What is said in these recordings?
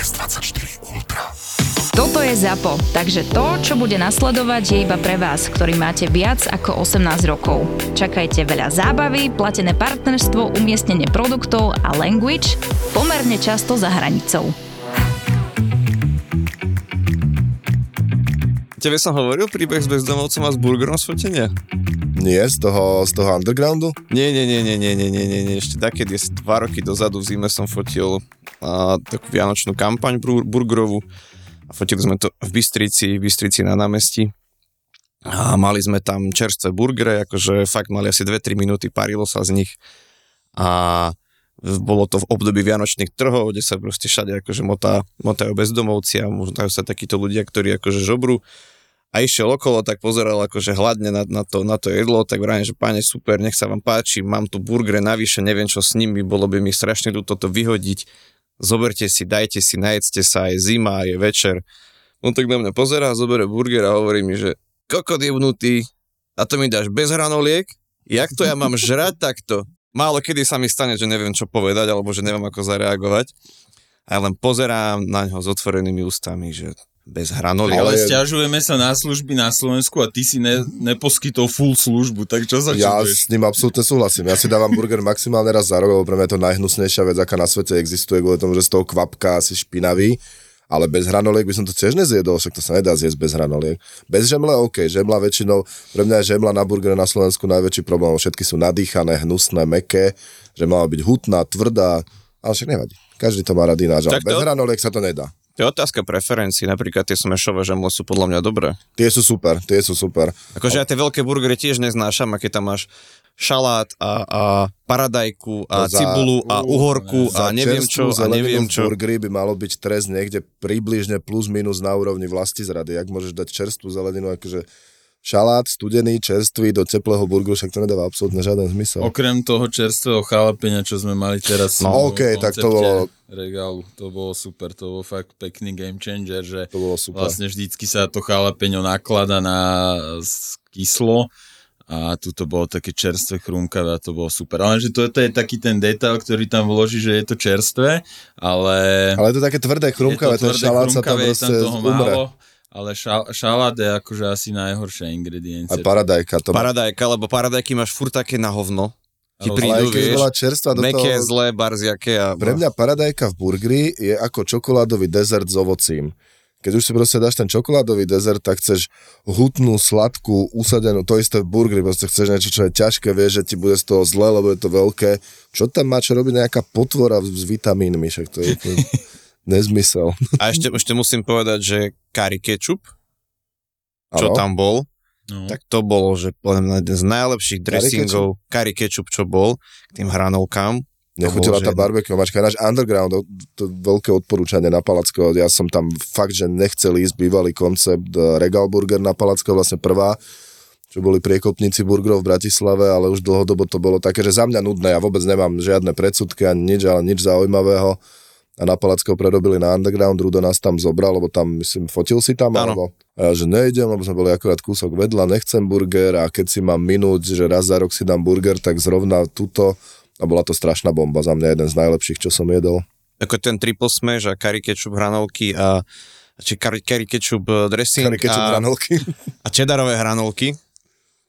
S24 Ultra. Toto je ZAPO, takže to, čo bude nasledovať, je iba pre vás, ktorý máte viac ako 18 rokov. Čakajte veľa zábavy, platené partnerstvo, umiestnenie produktov a language pomerne často za hranicou. Tebe som hovoril príbeh s bezdomovcom a s burgerom fotenia? Nie, z toho, z toho undergroundu? Nie, nie, nie, nie, nie, nie, nie, nie, nie. ešte takedy, asi dva roky dozadu v zime som fotil a, takú vianočnú kampaň bur- burgerovú a fotili sme to v Bystrici, v Bystrici na námestí a mali sme tam čerstvé burgery, akože fakt mali asi 2-3 minúty, parilo sa z nich a bolo to v období vianočných trhov, kde sa proste všade akože motá, motajú bezdomovci a motajú sa takíto ľudia, ktorí akože žobru a išiel okolo, tak pozeral akože hladne na, na, to, na to jedlo, tak vrajím, že páne, super, nech sa vám páči, mám tu burgere navyše, neviem čo s nimi, bolo by mi strašne tu toto vyhodiť, zoberte si, dajte si, najedzte sa, je zima, je večer. On tak na mňa pozerá, zoberie burger a hovorí mi, že kokot jebnutý, a to mi dáš bez hranoliek? Jak to ja mám žrať takto? Málo kedy sa mi stane, že neviem čo povedať, alebo že neviem ako zareagovať. A ja len pozerám na ňo s otvorenými ústami, že bez hranolí. Ale, ale stiažujeme sa na služby na Slovensku a ty si ne, neposkytol full službu, tak čo sa Ja s ním absolútne súhlasím. Ja si dávam burger maximálne raz za rok, lebo pre mňa je to najhnusnejšia vec, aká na svete existuje, kvôli tomu, že z toho kvapka asi špinavý. Ale bez hranoliek by som to tiež nezjedol, však to sa nedá zjesť bez hranoliek. Bez žemle, OK, žemla väčšinou, pre mňa je žemla na burger na Slovensku najväčší problém, všetky sú nadýchané, hnusné, meké, že mala byť hutná, tvrdá, ale však nevadí. Každý to má rád ináč, ale bez hranoliek sa to nedá. To je otázka preferencií, napríklad tie smešové žemle sú podľa mňa dobré. Tie sú super, tie sú super. Akože ja tie veľké burgery tiež neznášam, aké tam máš šalát a, a paradajku a za, cibulu a uhorku a neviem čo a neviem čo. burgery by malo byť trest niekde približne plus minus na úrovni vlasti zrady. Jak môžeš dať čerstvú zeleninu, akože šalát studený, čerstvý do teplého burgeru, však to nedáva absolútne žiaden zmysel. Okrem toho čerstvého chalapenia, čo sme mali teraz no, OK, tak to bolo... Regálu, to bolo super, to bol fakt pekný game changer, že to bolo super. vlastne vždycky sa to chalapeňo naklada na kyslo a tu to bolo také čerstvé chrumkavé a to bolo super. Ale že to, to je taký ten detail, ktorý tam vloží, že je to čerstvé, ale... Ale je to také tvrdé chrumkavé, ten šalát sa tam proste umre. Málo, ale šal, šalát je akože asi najhoršia ingrediencia. A paradajka. To paradajka, lebo paradajky máš furt také na hovno. Ti prídu, vieš, bola čerstva do meké, toho... zlé, barziaké. A... Pre mňa paradajka v burgeri je ako čokoládový dezert s ovocím. Keď už si proste dáš ten čokoládový dezert, tak chceš hutnú, sladkú, usadenú, to isté v burgeri, proste chceš niečo, čo je ťažké, vieš, že ti bude z toho zle, lebo je to veľké. Čo tam má čo robiť nejaká potvora s vitamínmi, však to je... Nezmysel. A ešte, ešte musím povedať, že curry ketchup, čo ano. tam bol, no. tak to bolo, že poviem, jeden z najlepších dressingov, curry ketchup, čo bol, k tým hranolkám. Nechutila tá barbecue mačka. Náš underground, to veľké odporúčanie na Palacko, ja som tam fakt, že nechcel ísť, bývalý koncept eh, Regal Burger na Palacko, vlastne prvá, čo boli priekopníci burgerov v Bratislave, ale už dlhodobo to bolo také, že za mňa nudné, ja vôbec nemám žiadne predsudky ani nič, ale nič zaujímavého a na Palackého prerobili na underground, Rudo nás tam zobral, lebo tam, myslím, fotil si tam, alebo a ja, že nejdem, lebo sme boli akurát kúsok vedľa, nechcem burger a keď si mám minúť, že raz za rok si dám burger, tak zrovna túto a bola to strašná bomba, za mňa jeden z najlepších, čo som jedol. Ako ten triple smash a curry ketchup hranolky a či curry, curry ketchup eh, dressing curry ketchup a, hranolky. a cheddarové hranolky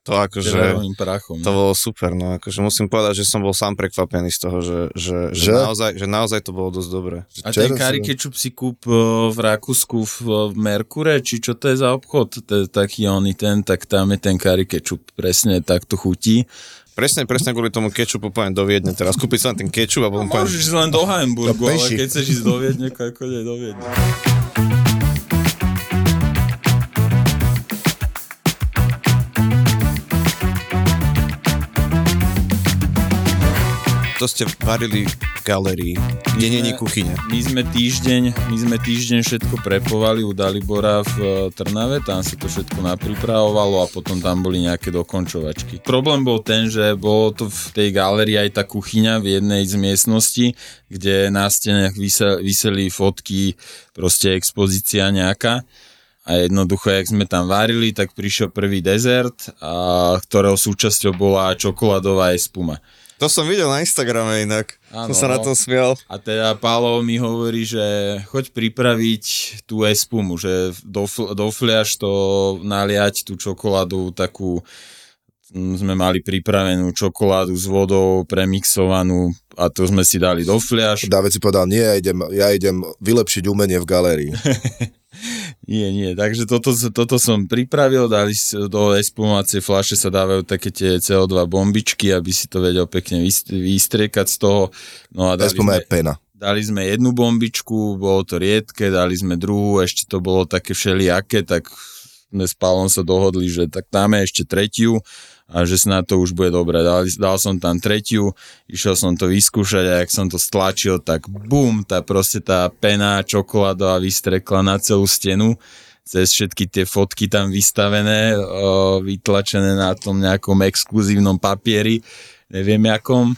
to akože, prachom. to bolo super, no akože musím povedať, že som bol sám prekvapený z toho, že, že, že? že, naozaj, že naozaj to bolo dosť dobré. A ten curry ketchup si kúp v Rakúsku v, v Merkure, či čo to je za obchod, to je taký oný ten, tak tam je ten curry ketchup, presne takto chutí. Presne, presne kvôli tomu ketchupu poviem do Viedne. Teraz kúpiť sa len ten ketchup a potom poviem... Môžeš len do Hamburgu, ale keď chceš ísť do Viedne, ako do Viedne. To ste varili v galerii, kde není kuchyňa. My sme týždeň, my sme týždeň všetko prepovali u Dalibora v e, Trnave, tam sa to všetko napripravovalo a potom tam boli nejaké dokončovačky. Problém bol ten, že bolo to v tej galerii aj tá kuchyňa v jednej z miestností, kde na stenách vysel, vyseli fotky, proste expozícia nejaká. A jednoducho, jak sme tam varili, tak prišiel prvý dezert, a ktorého súčasťou bola čokoládová espuma. To som videl na Instagrame inak. Áno. Som sa na tom smial. A teda Pálo mi hovorí, že choď pripraviť tú espumu, že do, to naliať tú čokoládu takú sme mali pripravenú čokoládu s vodou premixovanú a to sme si dali do fľaš. Dávid si povedal, nie, ja idem, ja idem vylepšiť umenie v galérii. Nie, nie, takže toto, toto som pripravil, dali do espumovacej fľaše sa dávajú také tie CO2 bombičky, aby si to vedel pekne vyst- vystriekať z toho. No a dali Espuma sme, je pena. dali sme jednu bombičku, bolo to riedke, dali sme druhú, ešte to bolo také všelijaké, tak sme s Pálom sa dohodli, že tak dáme ešte tretiu a že snad to už bude dobre. Dal, dal som tam tretiu, išiel som to vyskúšať a ak som to stlačil, tak bum, tá proste tá pena čokoládová vystrekla na celú stenu cez všetky tie fotky tam vystavené, vytlačené na tom nejakom exkluzívnom papieri, neviem jakom.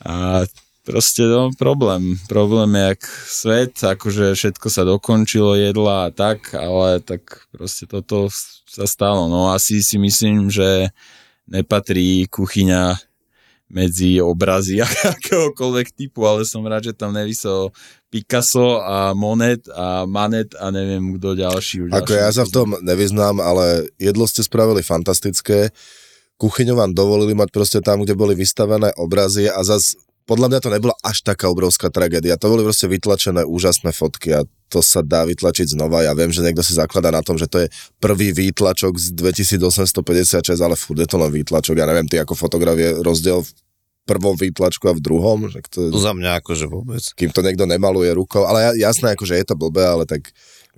A proste no, problém. Problém je jak svet, akože všetko sa dokončilo, jedla a tak, ale tak proste toto sa stalo. No asi si myslím, že nepatrí kuchyňa medzi obrazy akéhokoľvek typu, ale som rád, že tam nevysel Picasso a Monet a Manet a neviem kto ďalší. Ako ďalší ja sa v tom nevyznám, ale jedlo ste spravili fantastické. Kuchyňu vám dovolili mať proste tam, kde boli vystavené obrazy a zas podľa mňa to nebola až taká obrovská tragédia. To boli proste vytlačené úžasné fotky a to sa dá vytlačiť znova. Ja viem, že niekto si zaklada na tom, že to je prvý výtlačok z 2856, ale furt je to len výtlačok. Ja neviem, ty ako fotograf je rozdiel v prvom výtlačku a v druhom. Že to je To za mňa akože vôbec. kým to niekto nemaluje rukou, ale ja- jasné, akože je to blbé, ale tak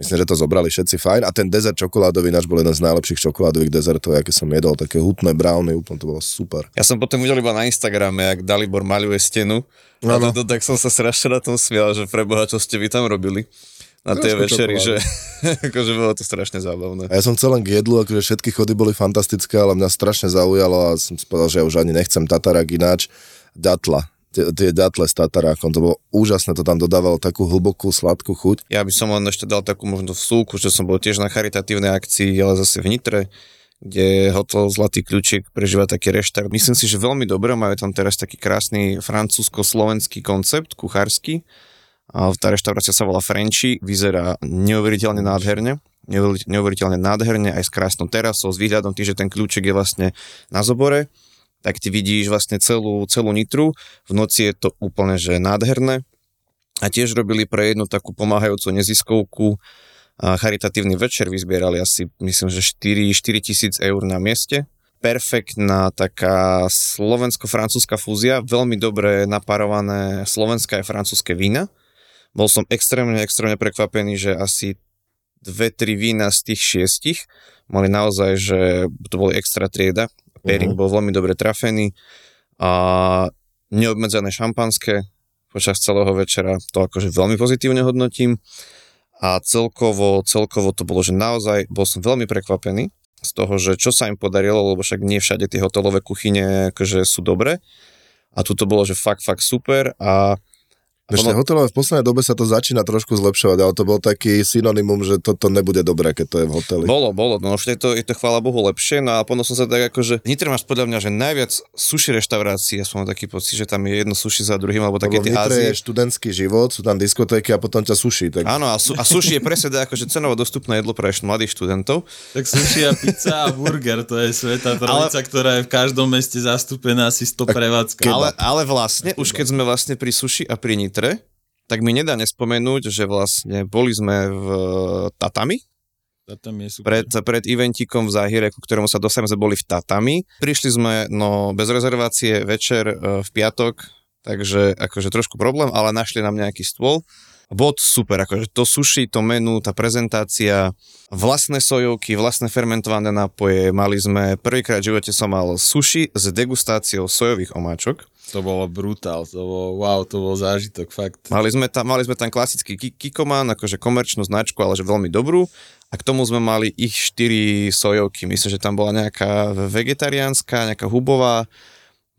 myslím, že to zobrali všetci fajn. A ten dezert čokoládový náš bol jeden z najlepších čokoládových dezertov, aké som jedol, také hutné brownie, úplne to bolo super. Ja som potom videl iba na Instagrame, jak Dalibor maľuje stenu. A Áno. to, tak som sa strašne na tom smial, že preboha, čo ste vy tam robili na tej Trošku večeri, že akože bolo to strašne zábavné. A ja som chcel len k jedlu, akože všetky chody boli fantastické, ale mňa strašne zaujalo a som si povedal, že ja už ani nechcem tatarák ináč. Datla. Tie, datle s tatarákom, to bolo úžasné, to tam dodávalo takú hlbokú, sladkú chuť. Ja by som len ešte dal takú možno vsúku, že som bol tiež na charitatívnej akcii, ale zase v Nitre, kde hotel Zlatý kľúčik prežíva taký reštart. Myslím si, že veľmi dobre, majú tam teraz taký krásny francúzsko-slovenský koncept, kuchársky. A tá reštaurácia sa volá Frenchy, vyzerá neuveriteľne nádherne. Neuver- Neuveriteľne nádherne, aj s krásnou terasou, s výhľadom tým, že ten kľúčik je vlastne na zobore tak ty vidíš vlastne celú, celú Nitru. V noci je to úplne, že nádherné. A tiež robili pre jednu takú pomáhajúcu neziskovku charitatívny večer, vyzbierali asi, myslím, že 4, 4 tisíc eur na mieste. Perfektná taká slovensko-francúzska fúzia, veľmi dobre naparované slovenské a francúzske vína. Bol som extrémne, extrémne prekvapený, že asi dve, tri vína z tých šiestich mali naozaj, že to boli extra trieda. Pairing bol veľmi dobre trafený a neobmedzené šampanské. Počas celého večera, to akože veľmi pozitívne hodnotím. A celkovo, celkovo to bolo, že naozaj bol som veľmi prekvapený z toho, že čo sa im podarilo, lebo však nie všade tie hotelové kuchyne akože sú dobré a tu to bolo, že fakt, fakt super a Ono- hotelové v poslednej dobe sa to začína trošku zlepšovať, ale to bol taký synonymum, že toto nebude dobré, keď to je v hoteli. Bolo, bolo, no už je to, je to chvála Bohu lepšie, no a potom som sa tak akože, Nitre máš podľa mňa, že najviac sushi reštaurácií, ja som mal taký pocit, že tam je jedno sushi za druhým, alebo také tie Ázie. je študentský život, sú tam diskotéky a potom ťa suší. Tak... Áno, a, su, a sushi je presne akože cenovo dostupné jedlo pre mladých študentov. Tak sushi a pizza a burger, to je sveta trojica, ktorá je v každom meste zastúpená asi 100 prevádzka. Ale, ale vlastne, už keď sme vlastne pri sushi a pri Nitre, tak mi nedá nespomenúť, že vlastne boli sme v Tatami, tam je super. pred, pred eventikom v Záhire, ku ktorému sa dostaneme, sme boli v Tatami. Prišli sme, no bez rezervácie večer e, v piatok, takže akože trošku problém, ale našli nám nejaký stôl. To super, akože to sushi, to menu, tá prezentácia, vlastné sojovky, vlastné fermentované nápoje, mali sme, prvýkrát v živote som mal sushi s degustáciou sojových omáčok. To bolo brutál, to bolo, wow, to bol zážitok, fakt. Mali sme tam, mali sme tam klasický Kikoman, akože komerčnú značku, ale že veľmi dobrú. A k tomu sme mali ich štyri sojovky. Myslím, že tam bola nejaká vegetariánska, nejaká hubová,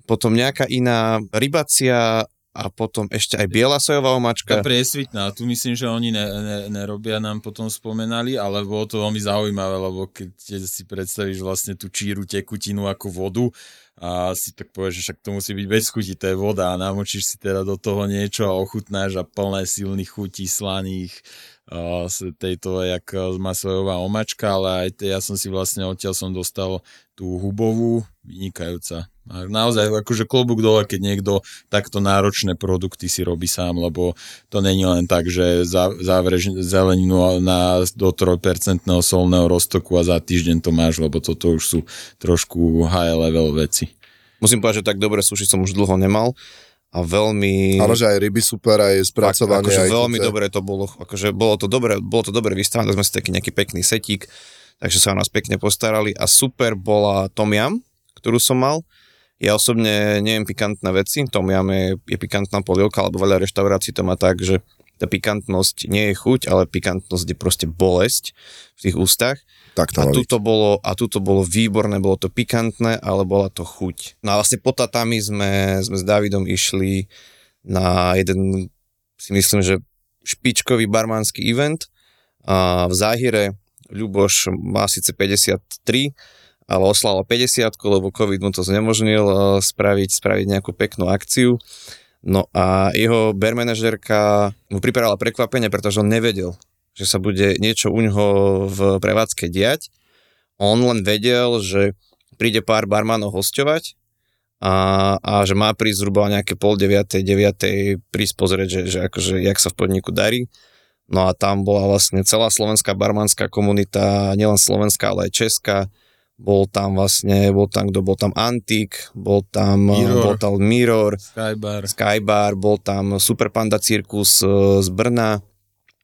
potom nejaká iná rybacia a potom ešte aj biela sojová omačka. Tá priesvitná, tu myslím, že oni ne, ne, nerobia, nám potom spomenali, ale bolo to veľmi zaujímavé, lebo keď si predstavíš vlastne tú číru tekutinu ako vodu a si tak povieš, že však to musí byť bez chuti, to je voda a namočíš si teda do toho niečo a ochutnáš a plné silných chutí, slaných, z tejto, jak má svojová omačka, ale aj te, ja som si vlastne odtiaľ som dostal tú hubovú, vynikajúca. Naozaj akože klobúk dole, keď niekto takto náročné produkty si robí sám, lebo to není len tak, že závereš zeleninu na, do 3% solného roztoku a za týždeň to máš, lebo toto už sú trošku high level veci. Musím povedať, že tak dobre suši som už dlho nemal a veľmi... Áno, že aj ryby super, aj spracovanie. Akože aj veľmi tuce. dobre to bolo, akože bolo to dobre, bolo to dobre vystavené, sme si taký nejaký pekný setík, takže sa o nás pekne postarali a super bola Tomiam, ktorú som mal. Ja osobne neviem pikantné veci, Tomiam je, je pikantná polievka, alebo veľa reštaurácií to má tak, že tá pikantnosť nie je chuť, ale pikantnosť je proste bolesť v tých ústach. Tak a tuto, bolo, a tuto bolo výborné, bolo to pikantné, ale bola to chuť. No a vlastne po tatami sme, sme s Davidom išli na jeden, si myslím, že špičkový barmanský event a v Záhire Ľuboš má síce 53, ale oslal 50, lebo COVID mu to znemožnil e, spraviť, spraviť nejakú peknú akciu. No a jeho bermenežerka mu pripravila prekvapenie, pretože on nevedel, že sa bude niečo u ňoho v prevádzke diať. On len vedel, že príde pár barmanov hostovať a, a že má prísť zhruba nejaké pol deviatej, deviatej prísť pozrieť, že, že akože, jak sa v podniku darí. No a tam bola vlastne celá slovenská barmanská komunita, nielen slovenská, ale aj česká. Bol tam vlastne, bol tam kto, bol tam? Antik, bol tam Mirror, bol tam Mirror. Skybar. Skybar, bol tam Super Panda Cirkus z Brna,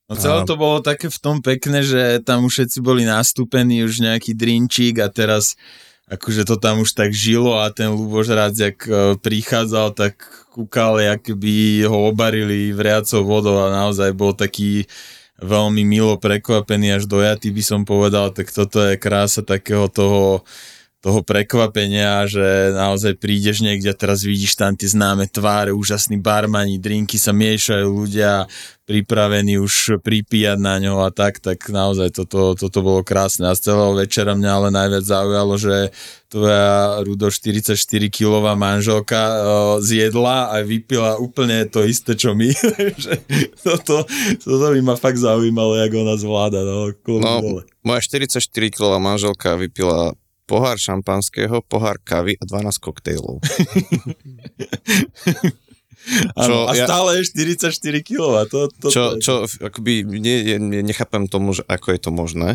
No celé to bolo také v tom pekné, že tam už všetci boli nastúpení, už nejaký drinčík a teraz akože to tam už tak žilo a ten Luboš Rác, jak e, prichádzal, tak kúkal, jak by ho obarili vriacou vodou a naozaj bol taký veľmi milo prekvapený až dojatý by som povedal, tak toto je krása takého toho toho prekvapenia, že naozaj prídeš niekde a teraz vidíš tam tie známe tváre, úžasní barmani, drinky sa miešajú, ľudia pripravení už pripíjať na ňo a tak, tak naozaj toto, toto bolo krásne. A z celého večera mňa ale najviac zaujalo, že tvoja Rudo 44-kilová manželka uh, zjedla a vypila úplne to isté, čo my. toto, toto by ma fakt zaujímalo, jak ona zvláda. No, no moja 44-kilová manželka vypila pohár šampanského, pohár kavy a 12 koktejlov. Čo, a stále je 44 kg. To, to, čo, čo akoby ne, ne, nechápem tomu, že ako je to možné.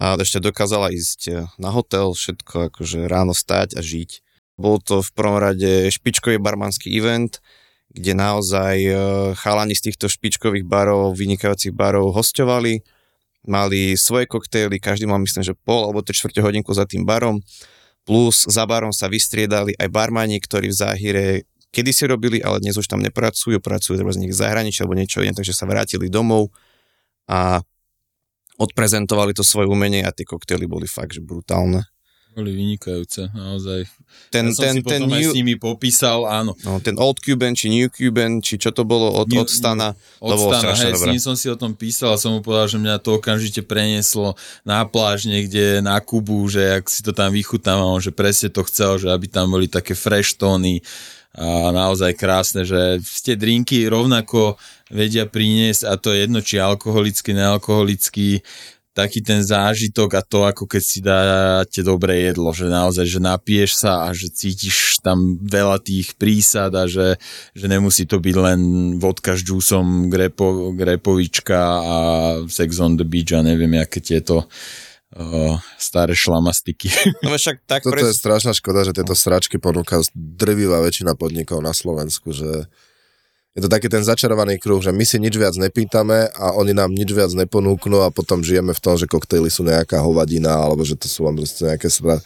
A ešte dokázala ísť na hotel, všetko akože ráno stať a žiť. Bol to v prvom rade špičkový barmanský event, kde naozaj e, chalani z týchto špičkových barov, vynikajúcich barov hostovali mali svoje koktejly, každý mal myslím, že pol alebo 3 čtvrte hodinku za tým barom, plus za barom sa vystriedali aj barmani, ktorí v záhire kedy si robili, ale dnes už tam nepracujú, pracujú z nich zahraničí alebo niečo iné, takže sa vrátili domov a odprezentovali to svoje umenie a tie koktejly boli fakt, že brutálne. Boli vynikajúce, naozaj. Ten, ja som ten, si ten potom new, aj s nimi popísal, áno. No, ten Old Cuban, či New Cuban, či čo to bolo od, new, od Stana, od to bolo Stana, hej, dobré. s ním som si o tom písal a som mu povedal, že mňa to okamžite prenieslo na pláž niekde na Kubu, že ak si to tam vychutnávam, že presne to chcel, že aby tam boli také fresh tóny a naozaj krásne, že ste drinky rovnako vedia priniesť a to je jedno, či alkoholický, nealkoholický, taký ten zážitok a to, ako keď si dáte dobré jedlo, že naozaj, že napiješ sa a že cítiš tam veľa tých prísad a že, že nemusí to byť len vodka s džúsom, grepo, grepovička a sex on the beach a neviem, aké tieto uh, staré šlamastiky. No však tak Toto pres... je strašná škoda, že tieto sračky ponúka drvivá väčšina podnikov na Slovensku, že je to taký ten začarovaný kruh, že my si nič viac nepýtame a oni nám nič viac neponúknú a potom žijeme v tom, že koktejly sú nejaká hovadina alebo že to sú vám nejaké sra...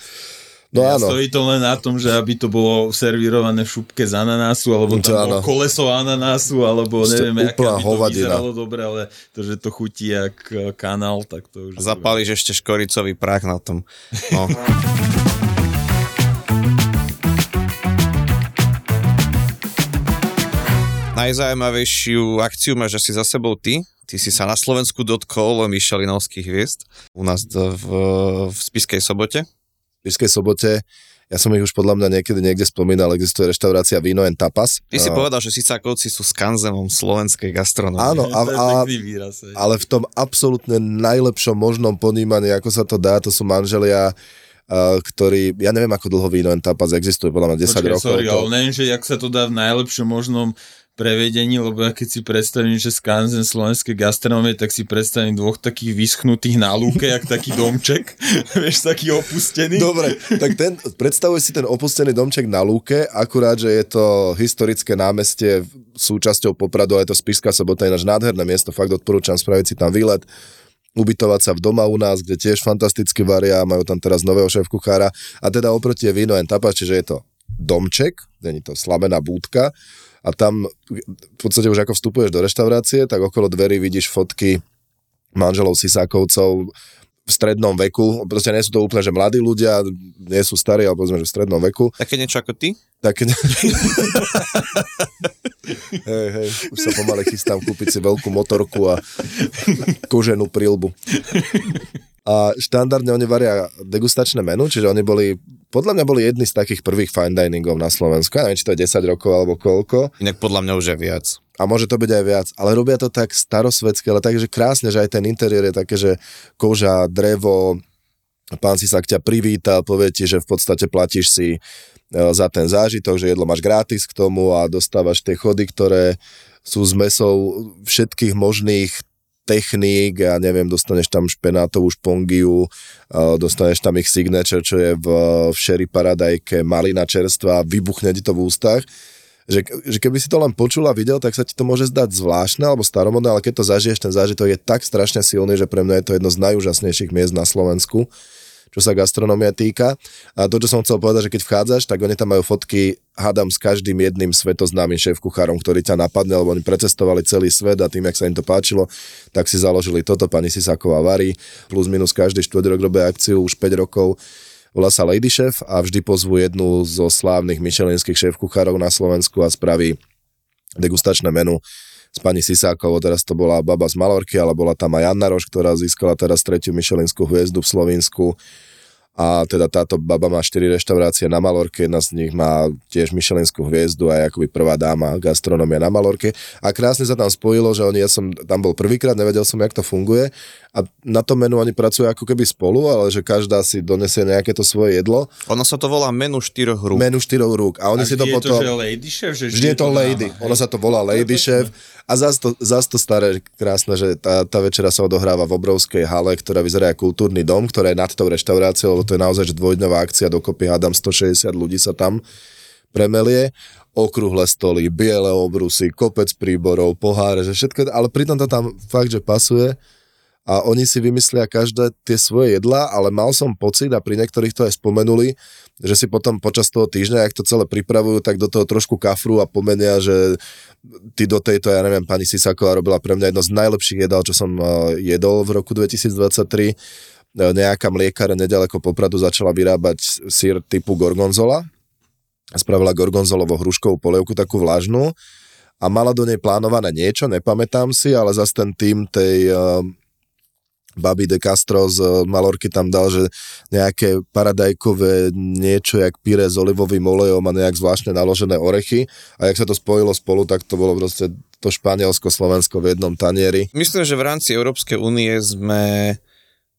No Ja áno. Stojí to len na tom, že aby to bolo servírované v šupke z ananásu, alebo tam bolo áno. koleso ananásu, alebo Ste neviem, aké, aby to hovadina. vyzeralo dobre, ale to, že to chutí jak eh, kanál, tak to už... Zapálíš ešte škoricový prach na tom. No. Najzaujímavejšiu akciu máš asi za sebou ty. Ty si sa na Slovensku dotkol Michelinovských hviezd u nás v, v Spiskej sobote. V Piskej sobote, ja som ich už podľa mňa niekedy niekde spomínal, existuje reštaurácia Vino and Tapas. Ty si A- povedal, že Sicákovci sú skanzenom slovenskej gastronómie. Áno, a, a, ale v tom absolútne najlepšom možnom ponímaní, ako sa to dá, to sú manželia, ktorí, ja neviem, ako dlho Vino and Tapas existuje, podľa mňa 10 Počkaj, rokov. sorry, to, ale neviem, že jak sa to dá v najlepšom možnom prevedení, lebo ja keď si predstavím, že skanzen slovenskej gastronómie, tak si predstavím dvoch takých vyschnutých na lúke, jak taký domček, vieš, taký opustený. Dobre, tak ten, predstavuj si ten opustený domček na lúke, akurát, že je to historické námestie súčasťou Popradu, ale je to Spišská sobota, ináč nádherné miesto, fakt odporúčam spraviť si tam výlet, ubytovať sa v doma u nás, kde tiež fantasticky varia, majú tam teraz nového šéf kuchára a teda oproti je víno en tapas, čiže je to domček, není to slamená búdka a tam v podstate už ako vstupuješ do reštaurácie, tak okolo dverí vidíš fotky manželov Sisákovcov v strednom veku, proste nie sú to úplne, že mladí ľudia, nie sú starí, ale povedzme, že v strednom veku, Také niečo ako ty? tak... hej, hej, už sa pomaly chystám kúpiť si veľkú motorku a koženú prilbu. A štandardne oni varia degustačné menu, čiže oni boli, podľa mňa boli jedni z takých prvých fine diningov na Slovensku. Ja neviem, či to je 10 rokov alebo koľko. Inak podľa mňa už je viac. A môže to byť aj viac, ale robia to tak starosvedské, ale takže krásne, že aj ten interiér je také, že koža, drevo, pán si sa ťa privíta, povie ti, že v podstate platíš si e, za ten zážitok, že jedlo máš gratis k tomu a dostávaš tie chody, ktoré sú s mesou všetkých možných techník, ja neviem, dostaneš tam špenátovú špongiu, e, dostaneš tam ich signature, čo je v, v sherry paradajke, malina čerstva, vybuchne ti to v ústach. Že, že keby si to len počul a videl, tak sa ti to môže zdať zvláštne alebo staromodné, ale keď to zažiješ, ten zážitok je tak strašne silný, že pre mňa je to jedno z najúžasnejších miest na Slovensku, čo sa gastronomia týka. A to, čo som chcel povedať, že keď vchádzaš, tak oni tam majú fotky, hádam s každým jedným svetoznámym šéf-kuchárom, ktorý ťa napadne, lebo oni precestovali celý svet a tým, jak sa im to páčilo, tak si založili toto, pani Sisáková varí, plus minus každý štvrť rok robia akciu, už 5 rokov volá sa Lady Chef a vždy pozvú jednu zo slávnych michelinských šéf-kuchárov na Slovensku a spraví degustačné menu s pani Sisákovou, teraz to bola baba z Malorky, ale bola tam aj Anna Roš, ktorá získala teraz tretiu michelinskú hviezdu v Slovensku. A teda táto baba má 4 reštaurácie na Malorke, jedna z nich má tiež Michelinskú hviezdu a je akoby prvá dáma gastronomia na Malorke. A krásne sa tam spojilo, že oni, ja som tam bol prvýkrát, nevedel som, jak to funguje. A na tom menu oni pracujú ako keby spolu, ale že každá si donesie nejaké to svoje jedlo, Ono sa to volá menu štyroch rúk. menu štyroch rúk. A oni A si to vždy je potom... to, že lady chef? Že Vždy je to lady, dáma, ono sa to volá lady chef a zás to, zás to staré, krásne, že tá, tá večera sa odohráva v obrovskej hale, ktorá vyzerá ako kultúrny dom, ktorá je nad tou reštauráciou, lebo to je naozaj že dvojdňová akcia, dokopy hádam 160 ľudí sa tam premelie, okrúhle stoly, biele obrusy, kopec príborov, poháre, že všetko, ale pritom to tam fakt, že pasuje. A oni si vymyslia každé tie svoje jedlá, ale mal som pocit a pri niektorých to aj spomenuli, že si potom počas toho týždňa, ak to celé pripravujú, tak do toho trošku kafru a pomenia, že ty do tejto, ja neviem, pani Sisaková robila pre mňa jedno z najlepších jedál, čo som eh, jedol v roku 2023. Eh, Nejaká mliekare nedaleko Popradu začala vyrábať sír typu gorgonzola. Spravila gorgonzolovou hruškovú polievku, takú vlažnú a mala do nej plánované niečo, nepamätám si, ale zase ten tým tej uh, Babi de Castro z uh, Malorky tam dal, že nejaké paradajkové niečo, jak pyré s olivovým olejom a nejak zvláštne naložené orechy a jak sa to spojilo spolu, tak to bolo proste to Španielsko, Slovensko v jednom tanieri. Myslím, že v rámci Európskej únie sme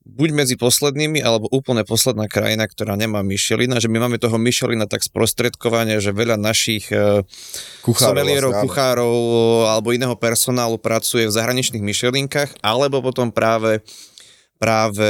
buď medzi poslednými, alebo úplne posledná krajina, ktorá nemá Michelina, že my máme toho Michelina tak sprostredkovane, že veľa našich eh, Kuchárov somelierov, vlastne, kuchárov alebo iného personálu pracuje v zahraničných Michelinkách, alebo potom práve práve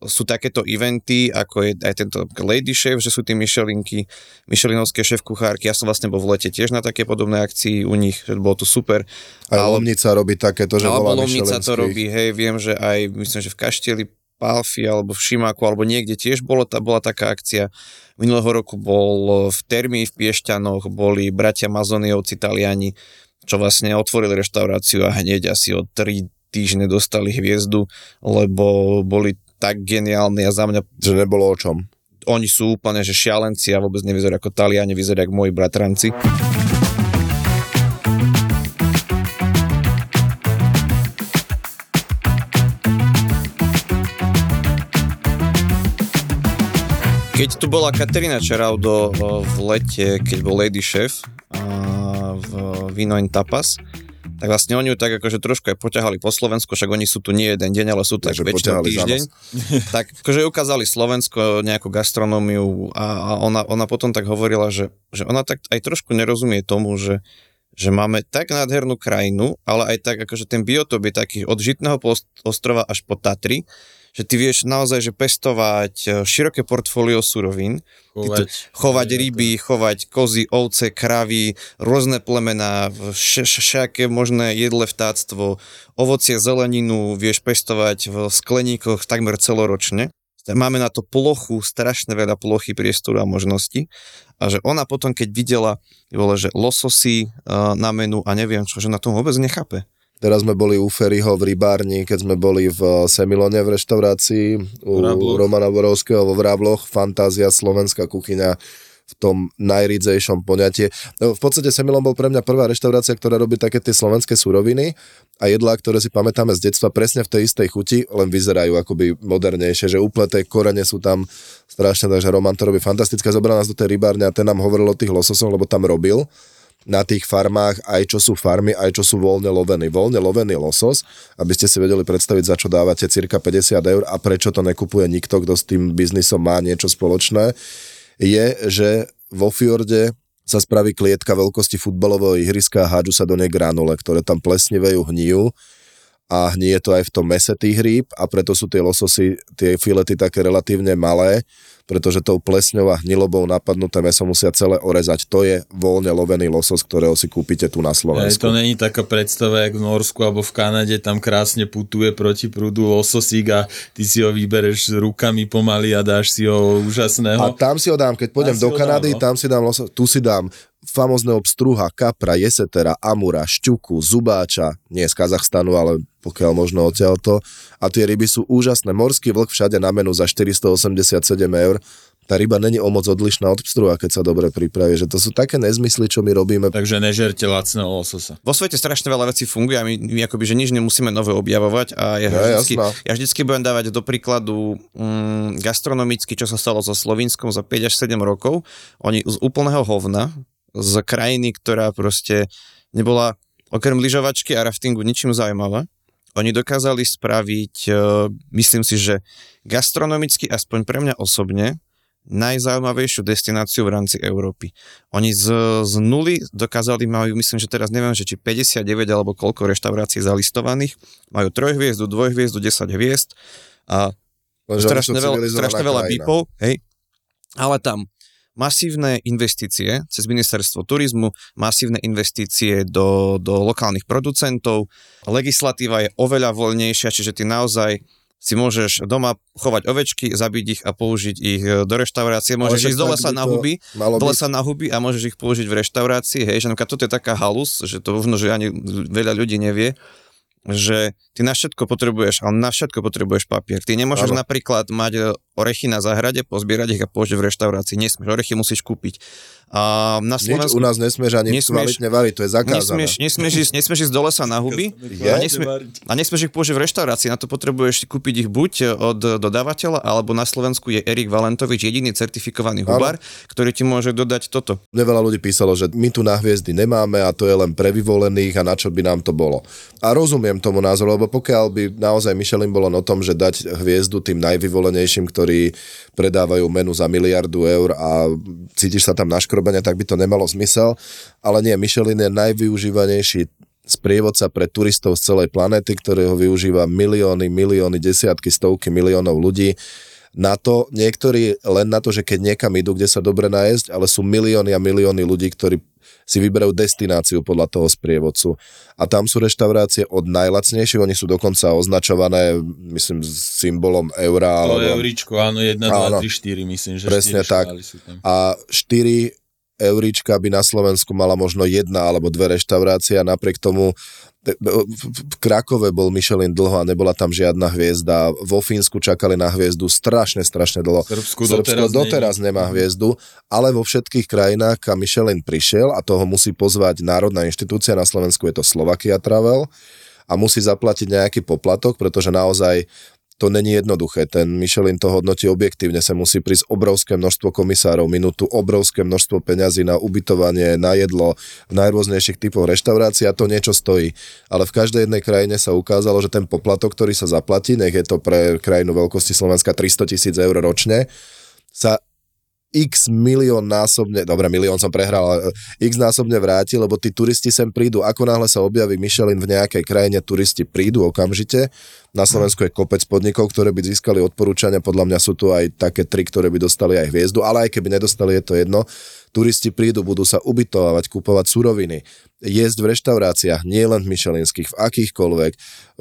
sú takéto eventy, ako je aj tento Lady Chef, že sú tie Michelinky, Michelinovské šéf kuchárky. Ja som vlastne bol v lete tiež na také podobné akcii u nich, že bolo to super. Aj Ale- Lomnica robí takéto, že Alebo volá Lomnica to robí, hej, viem, že aj, myslím, že v Kaštieli Palfi alebo v Šimáku alebo niekde tiež bolo, tá, bola taká akcia. Minulého roku bol v Termii v Piešťanoch, boli bratia Mazoniovci, Taliani, čo vlastne otvorili reštauráciu a hneď asi od 3 týždne dostali hviezdu, lebo boli tak geniálni a za mňa... Že nebolo o čom. Oni sú úplne, že šialenci a vôbec nevyzerajú ako Taliani, vyzerajú ako moji bratranci. Keď tu bola Katerina Čeraudo v lete, keď bol Lady Chef v Vino in Tapas, tak vlastne oni ju tak akože trošku aj poťahali po Slovensku, však oni sú tu nie jeden deň, ale sú tak väčšinou týždeň. tak akože ukázali Slovensko, nejakú gastronómiu a, a ona, ona potom tak hovorila, že, že ona tak aj trošku nerozumie tomu, že že máme tak nádhernú krajinu, ale aj tak akože ten biotop je taký od Žitného ostrova až po Tatry, že ty vieš naozaj že pestovať e, široké portfólio surovín, chovať, chovať ryby, chovať kozy, ovce, kravy, rôzne plemená, všaké možné jedle vtáctvo, ovocie, zeleninu vieš pestovať v skleníkoch takmer celoročne. Máme na to plochu, strašne veľa plochy, priestoru a možností. A že ona potom, keď videla, že lososy e, na menu a neviem čo, že na tom vôbec nechápe. Teraz sme boli u Ferryho v rybárni, keď sme boli v Semilone v reštaurácii u Vrábloch. Romana Borovského vo Vrábloch. Fantázia, slovenská kuchyňa v tom najridzejšom poňatie. No, v podstate Semilon bol pre mňa prvá reštaurácia, ktorá robí také tie slovenské suroviny a jedlá, ktoré si pamätáme z detstva presne v tej istej chuti, len vyzerajú akoby modernejšie, že úplne tie korene sú tam strašne, takže Roman to robí fantastické. Zobral nás do tej rybárne a ten nám hovoril o tých lososoch, lebo tam robil na tých farmách, aj čo sú farmy, aj čo sú voľne lovený. Voľne lovený losos, aby ste si vedeli predstaviť, za čo dávate cirka 50 eur a prečo to nekupuje nikto, kto s tým biznisom má niečo spoločné, je, že vo fjorde sa spraví klietka veľkosti futbalového ihriska a hádžu sa do nej granule, ktoré tam plesnivejú, hnijú a hnie to aj v tom mese tých rýb a preto sú tie lososy, tie filety také relatívne malé, pretože tou plesňou a hnilobou napadnuté meso musia celé orezať. To je voľne lovený losos, ktorého si kúpite tu na Slovensku. Aj to není taká predstava, jak v Norsku alebo v Kanade, tam krásne putuje proti prúdu lososík a ty si ho vybereš rukami pomaly a dáš si ho úžasného. A tam si ho dám, keď pôjdem do Kanady, dám, no? tam si dám losos, tu si dám famozného pstruha, kapra, jesetera, amura, šťuku, zubáča, nie z Kazachstanu, ale pokiaľ možno odtiaľto. A tie ryby sú úžasné. Morský vlk všade na menu za 487 eur. Tá ryba není o moc odlišná od pstruha, keď sa dobre pripraví. Že to sú také nezmysly, čo my robíme. Takže nežerte lacného lososa. Vo svete strašne veľa vecí funguje a my, my akoby, že nič nemusíme nové objavovať a ja, ja, vždycky, ja vždycky budem dávať do príkladu mm, gastronomicky, čo sa stalo so Slovinskom za 5 až 7 rokov. Oni z úplného hovna, z krajiny, ktorá proste nebola okrem lyžovačky a raftingu ničím zaujímavá. Oni dokázali spraviť, e, myslím si, že gastronomicky, aspoň pre mňa osobne, najzaujímavejšiu destináciu v rámci Európy. Oni z, z nuly dokázali, majú, myslím, že teraz neviem, že či 59 alebo koľko reštaurácií zalistovaných, majú trojhviezdu, dvojhviezdu, 10 hviezd a strašne veľa, strašne veľa bípov, hej, ale tam masívne investície cez ministerstvo turizmu, masívne investície do, do lokálnych producentov. Legislatíva je oveľa voľnejšia, čiže ty naozaj si môžeš doma chovať ovečky, zabiť ich a použiť ich e, do reštaurácie. Môžeš ísť do lesa na huby, do lesa na huby a môžeš ich použiť v reštaurácii. Hej, že toto je taká halus, že to možno, že ani veľa ľudí nevie, že ty na všetko potrebuješ, ale na všetko potrebuješ papier. Ty nemôžeš ano. napríklad mať e, orechy na záhrade, pozbierať ich a použiť v reštaurácii. Nesmieš, orechy musíš kúpiť. A na Slovensku... Nič u nás nesmieš ani nesmieš, kvalitne variť, to je zakázané. Nesmieš, nesmieš, ísť, nesmieš ísť do lesa na huby a, nesmie, a nesmieš ich použiť v reštaurácii. Na to potrebuješ kúpiť ich buď od dodávateľa, alebo na Slovensku je Erik Valentovič, jediný certifikovaný hubar, ktorý ti môže dodať toto. Mne veľa ľudí písalo, že my tu na hviezdy nemáme a to je len pre vyvolených a na čo by nám to bolo. A rozumiem tomu názoru, lebo pokiaľ by naozaj Michelin bolo o tom, že dať hviezdu tým najvyvolenejším, ktorí predávajú menu za miliardu eur a cítiš sa tam naškrobene, tak by to nemalo zmysel. Ale nie, Michelin je najvyužívanejší sprievodca pre turistov z celej planéty, ktorého využíva milióny, milióny, desiatky, stovky miliónov ľudí na to, niektorí len na to, že keď niekam idú, kde sa dobre najesť, ale sú milióny a milióny ľudí, ktorí si vyberajú destináciu podľa toho sprievodcu. A tam sú reštaurácie od najlacnejších, oni sú dokonca označované, myslím, symbolom eura. To alebo... euríčko, áno, 1, 2, Áno. 3, 4, myslím, že Presne 4 tak. sú tam. a 4 euríčka by na Slovensku mala možno jedna alebo dve reštaurácie a napriek tomu v Krakove bol Michelin dlho a nebola tam žiadna hviezda. Vo Fínsku čakali na hviezdu strašne, strašne dlho. Srbsku Srbsko doteraz doteraz nemá hviezdu, ale vo všetkých krajinách, kam Michelin prišiel a toho musí pozvať národná inštitúcia, na Slovensku je to Slovakia Travel a musí zaplatiť nejaký poplatok, pretože naozaj to není jednoduché. Ten Michelin to hodnotí objektívne, sa musí prísť obrovské množstvo komisárov, minútu obrovské množstvo peňazí na ubytovanie, na jedlo, v najrôznejších typoch reštaurácií a to niečo stojí. Ale v každej jednej krajine sa ukázalo, že ten poplatok, ktorý sa zaplatí, nech je to pre krajinu veľkosti Slovenska 300 tisíc eur ročne, sa x milión násobne, dobre, milión som prehral, ale x násobne vráti, lebo tí turisti sem prídu. Ako náhle sa objaví Michelin v nejakej krajine, turisti prídu okamžite. Na Slovensku je kopec podnikov, ktoré by získali odporúčania. Podľa mňa sú tu aj také tri, ktoré by dostali aj hviezdu, ale aj keby nedostali, je to jedno. Turisti prídu, budú sa ubytovať, kupovať suroviny, jesť v reštauráciách, nie len v Michelinských, v akýchkoľvek.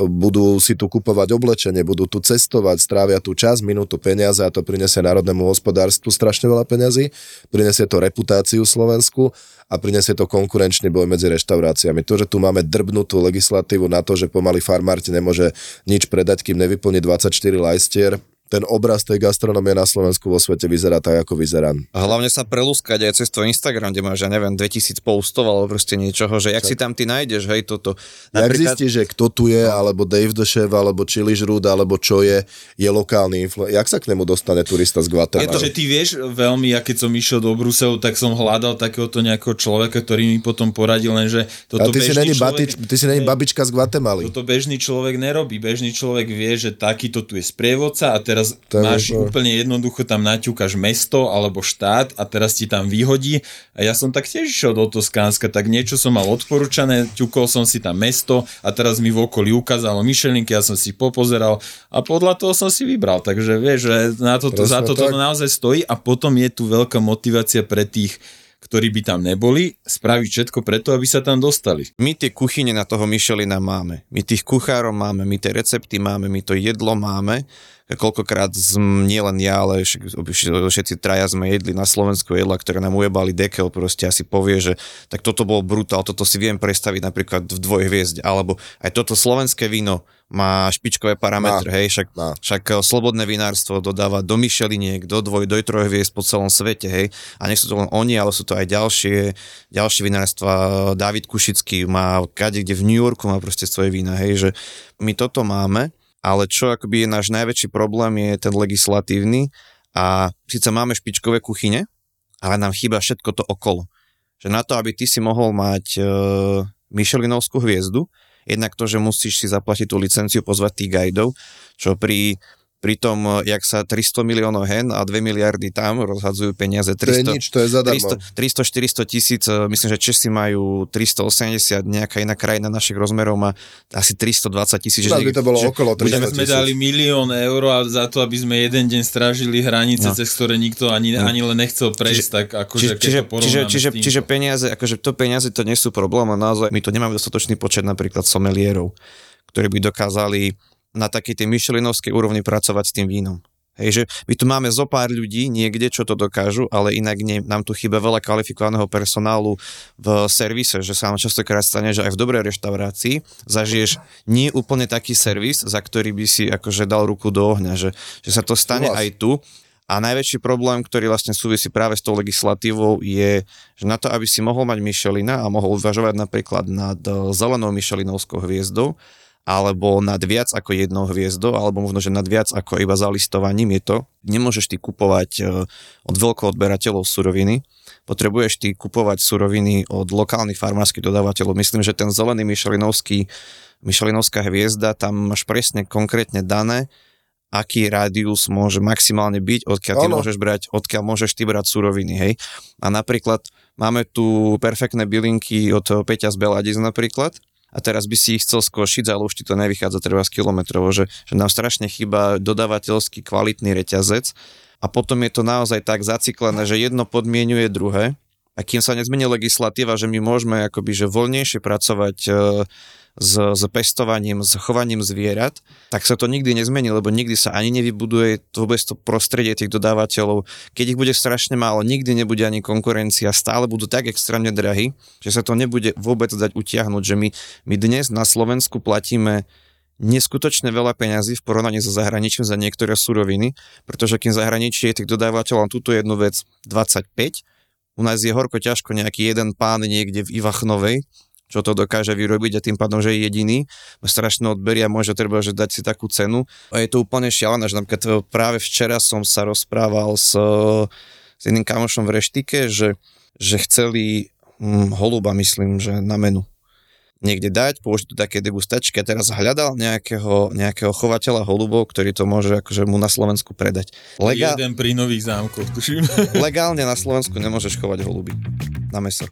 Budú si tu kupovať oblečenie, budú tu cestovať, strávia tu čas, minútu, peniaze a to prinesie národnému hospodárstvu strašne veľa peňazí, prinesie to reputáciu Slovensku a prinesie to konkurenčný boj medzi reštauráciami. To, že tu máme drbnutú legislatívu na to, že pomaly farmár ti nemôže nič predať, kým nevyplní 24 lajstier, ten obraz tej gastronomie na Slovensku vo svete vyzerá tak, ako vyzerá. A hlavne sa prelúskať aj cez tvoj Instagram, kde máš, ja neviem, 2000 postov alebo proste niečoho, že jak si tam ty nájdeš, hej, toto. Jak zistíš, že kto tu je, alebo Dave the Chef, alebo Chili Žrúd, alebo čo je, je lokálny influencer. Jak sa k nemu dostane turista z Guatemala? Je to, že ty vieš veľmi, ja keď som išiel do Bruselu, tak som hľadal takéhoto nejakého človeka, ktorý mi potom poradil, lenže A toto ty si, bežný není človek, batič, ty si není babička z Guatemaly. toto bežný človek nerobí. Bežný človek vie, že takýto tu je sprievodca a teraz To je máš to. úplne jednoducho tam naťukáš mesto alebo štát a teraz ti tam vyhodí. A ja som tak tiež išiel do Toskánska, tak niečo som mal odporúčané, ťukol som si tam mesto a teraz mi v okolí ukázalo myšelinky, ja som si popozeral a podľa toho som si vybral. Takže vieš, že na toto, za toto tak. to naozaj stojí a potom je tu veľká motivácia pre tých ktorí by tam neboli, spraviť všetko preto, aby sa tam dostali. My tie kuchyne na toho Michelina máme. My tých kuchárov máme, my tie recepty máme, my to jedlo máme. Koľkokrát z, nie len ja, ale všetci traja sme jedli na Slovensku jedla, ktoré nám ujebali dekel, proste asi povie, že tak toto bolo brutál, toto si viem predstaviť napríklad v dvojhviezde, alebo aj toto slovenské víno má špičkové parametre, hej, však, Má. však eh, slobodné vinárstvo dodáva do Micheliniek, do dvoj, do trojhviezd po celom svete, hej, a nie sú to len oni, ale sú to aj ďalšie, ďalšie vinárstva, David Kušický má kade, kde v New Yorku má proste svoje vína, hej, že my toto máme, ale čo akoby je náš najväčší problém je ten legislatívny a síce máme špičkové kuchyne, ale nám chýba všetko to okolo. Že na to, aby ty si mohol mať e, Michelinovskú hviezdu, jednak to, že musíš si zaplatiť tú licenciu, pozvať tých guidov, čo pri pri tom, e, jak sa 300 miliónov hen a 2 miliardy tam rozhadzujú peniaze. To je 300, nič, to je zadarmo. 300, 400 tisíc, e, myslím, že Česi majú 380, nejaká iná krajina našich rozmerov má asi 320 tisíc. Nás by to bolo okolo Budeme 300 sme tisíc. dali milión eur a za to, aby sme jeden deň strážili hranice, No. cez ktoré nikto ani, ani len nechcel prejsť, tak akože Čiže, čiže, čiže, čiže, čiže peniaze, akože to peniaze to nie sú problém, ale naozaj my to nemáme dostatočný počet napríklad somelierov, ktorí by dokázali na takej tej Michelinovskej úrovni pracovať s tým vínom. Hej, že my tu máme zo pár ľudí niekde, čo to dokážu, ale inak nie, nám tu chýba veľa kvalifikovaného personálu v servise, že sa nám častokrát stane, že aj v dobrej reštaurácii zažiješ nie úplne taký servis, za ktorý by si akože dal ruku do ohňa, že, že sa to stane aj tu. A najväčší problém, ktorý vlastne súvisí práve s tou legislatívou, je, že na to, aby si mohol mať Michelina a mohol uvažovať napríklad nad eh, zelenou Michelinovskou hviezdou, alebo nad viac ako jednou hviezdou, alebo možno, že nad viac ako iba zalistovaním je to. Nemôžeš ty kupovať eh, od veľkoodberateľov suroviny, potrebuješ ty kupovať suroviny od lokálnych farmárskych dodávateľov. Myslím, že ten zelený Michelinovský, Michelinovská hviezda, tam máš presne konkrétne dané, aký rádius môže maximálne byť, odkiaľ ty Áno. môžeš brať, odkiaľ môžeš ty brať suroviny, hej. A napríklad máme tu perfektné bylinky od Peťa z Beladiz napríklad, a teraz by si ich chcel skošiť, ale už ti to nevychádza treba z kilometrovo, že, že nám strašne chýba dodavateľský kvalitný reťazec. A potom je to naozaj tak zaciklené, že jedno podmienuje druhé a kým sa nezmení legislatíva, že my môžeme akoby, že voľnejšie pracovať e, s, s pestovaním, s chovaním zvierat, tak sa to nikdy nezmení, lebo nikdy sa ani nevybuduje vôbec to prostredie tých dodávateľov. Keď ich bude strašne málo, nikdy nebude ani konkurencia, stále budú tak extrémne drahí, že sa to nebude vôbec dať utiahnuť, že my, my dnes na Slovensku platíme neskutočne veľa peňazí v porovnaní so zahraničím za niektoré suroviny, pretože kým zahraničí je tých dodávateľov túto jednu vec 25, u nás je horko ťažko nejaký jeden pán niekde v Ivachnovej, čo to dokáže vyrobiť a tým pádom, že je jediný, strašne odberia, môže treba, že dať si takú cenu. A je to úplne šialené, že napríklad práve včera som sa rozprával s, s jedným kamošom v reštike, že, že chceli hm, holuba, myslím, že na menu niekde dať, použiť tu také degustačky a teraz hľadal nejakého, nejakého chovateľa holubov, ktorý to môže akože mu na Slovensku predať. Legál... Jeden pri nových zámkoch, tuším. Legálne na Slovensku nemôžeš chovať holuby na meso.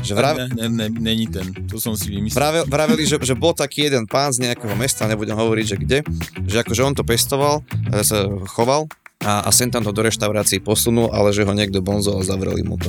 Že vrav... ne, ne, ne, není ten, to som si vymyslel. Vravel, vraveli, že, že bol taký jeden pán z nejakého mesta, nebudem hovoriť, že kde, že akože on to pestoval, sa choval a, a sem tam to do reštaurácií posunul, ale že ho niekto bonzol a zavreli mu to.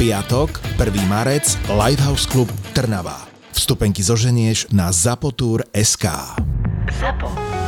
piatok, 1. marec, Lighthouse Club Trnava. Vstupenky zoženieš na zapotur.sk. Zapo.